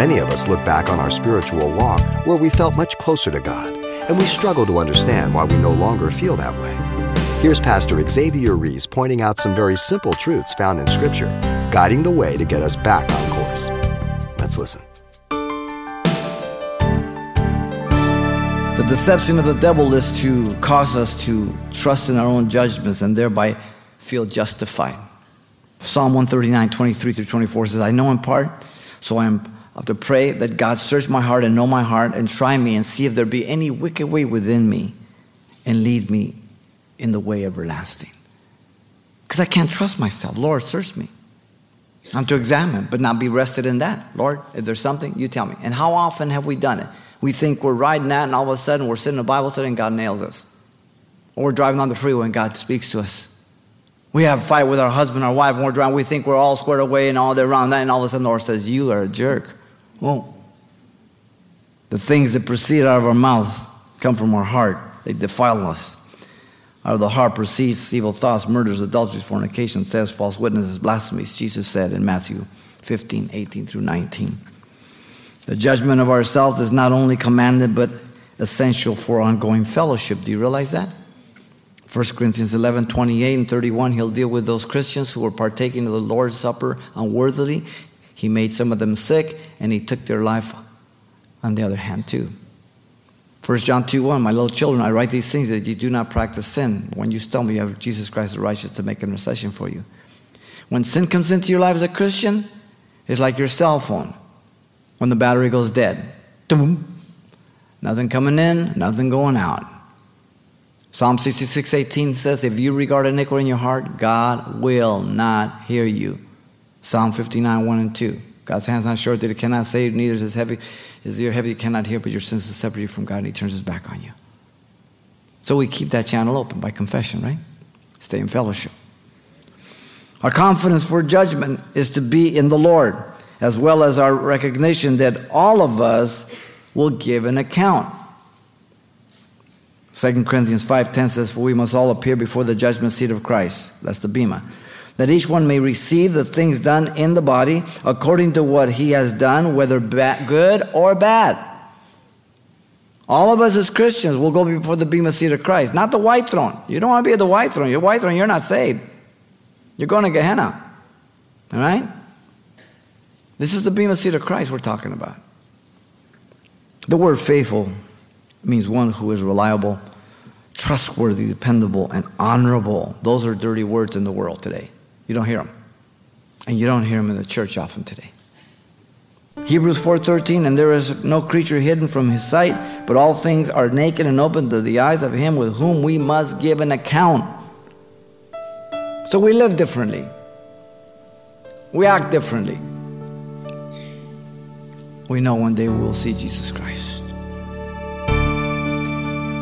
Many of us look back on our spiritual walk where we felt much closer to God, and we struggle to understand why we no longer feel that way. Here's Pastor Xavier Rees pointing out some very simple truths found in Scripture, guiding the way to get us back on course. Let's listen. The deception of the devil is to cause us to trust in our own judgments and thereby feel justified. Psalm 139, 23 through 24 says, I know in part, so I am have to pray that God search my heart and know my heart and try me and see if there be any wicked way within me and lead me in the way everlasting. Because I can't trust myself. Lord, search me. I'm to examine, but not be rested in that. Lord, if there's something, you tell me. And how often have we done it? We think we're riding that, and all of a sudden we're sitting in a Bible study and God nails us. Or we're driving on the freeway and God speaks to us. We have a fight with our husband, our wife, and we're driving. We think we're all squared away and all around that, and all of a sudden the Lord says, You are a jerk. Well, the things that proceed out of our mouth come from our heart, they defile us. Out of the heart proceeds evil thoughts, murders, adulteries, fornication, thefts, false witnesses, blasphemies, Jesus said in Matthew 15, 18 through 19. The judgment of ourselves is not only commanded, but essential for ongoing fellowship. Do you realize that? 1 Corinthians 11, 28 and 31, he'll deal with those Christians who were partaking of the Lord's Supper unworthily. He made some of them sick, and he took their life on the other hand, too. 1 John 2, 1, my little children, I write these things that you do not practice sin. When you stumble, you have Jesus Christ the righteous to make intercession for you. When sin comes into your life as a Christian, it's like your cell phone when the battery goes dead. Nothing coming in, nothing going out. Psalm 66, 18 says, If you regard iniquity in your heart, God will not hear you. Psalm 59, 1 and 2. God's hand's not short that it cannot save, neither is his heavy, his ear heavy, it cannot hear, but your sins have separated you from God, and he turns his back on you. So we keep that channel open by confession, right? Stay in fellowship. Our confidence for judgment is to be in the Lord as well as our recognition that all of us will give an account. 2 Corinthians 5:10 says, For we must all appear before the judgment seat of Christ. That's the Bema. That each one may receive the things done in the body according to what he has done, whether bad, good or bad. All of us as Christians will go before the Bema seat of Christ, not the white throne. You don't want to be at the white throne. Your white throne, you're not saved. You're going to Gehenna. All right? This is the Bema seat of Christ we're talking about. The word faithful means one who is reliable, trustworthy, dependable, and honorable. Those are dirty words in the world today. You don't hear them. And you don't hear them in the church often today. Hebrews 4:13 and there is no creature hidden from his sight but all things are naked and open to the eyes of him with whom we must give an account. So we live differently. We act differently we know one day we will see Jesus Christ.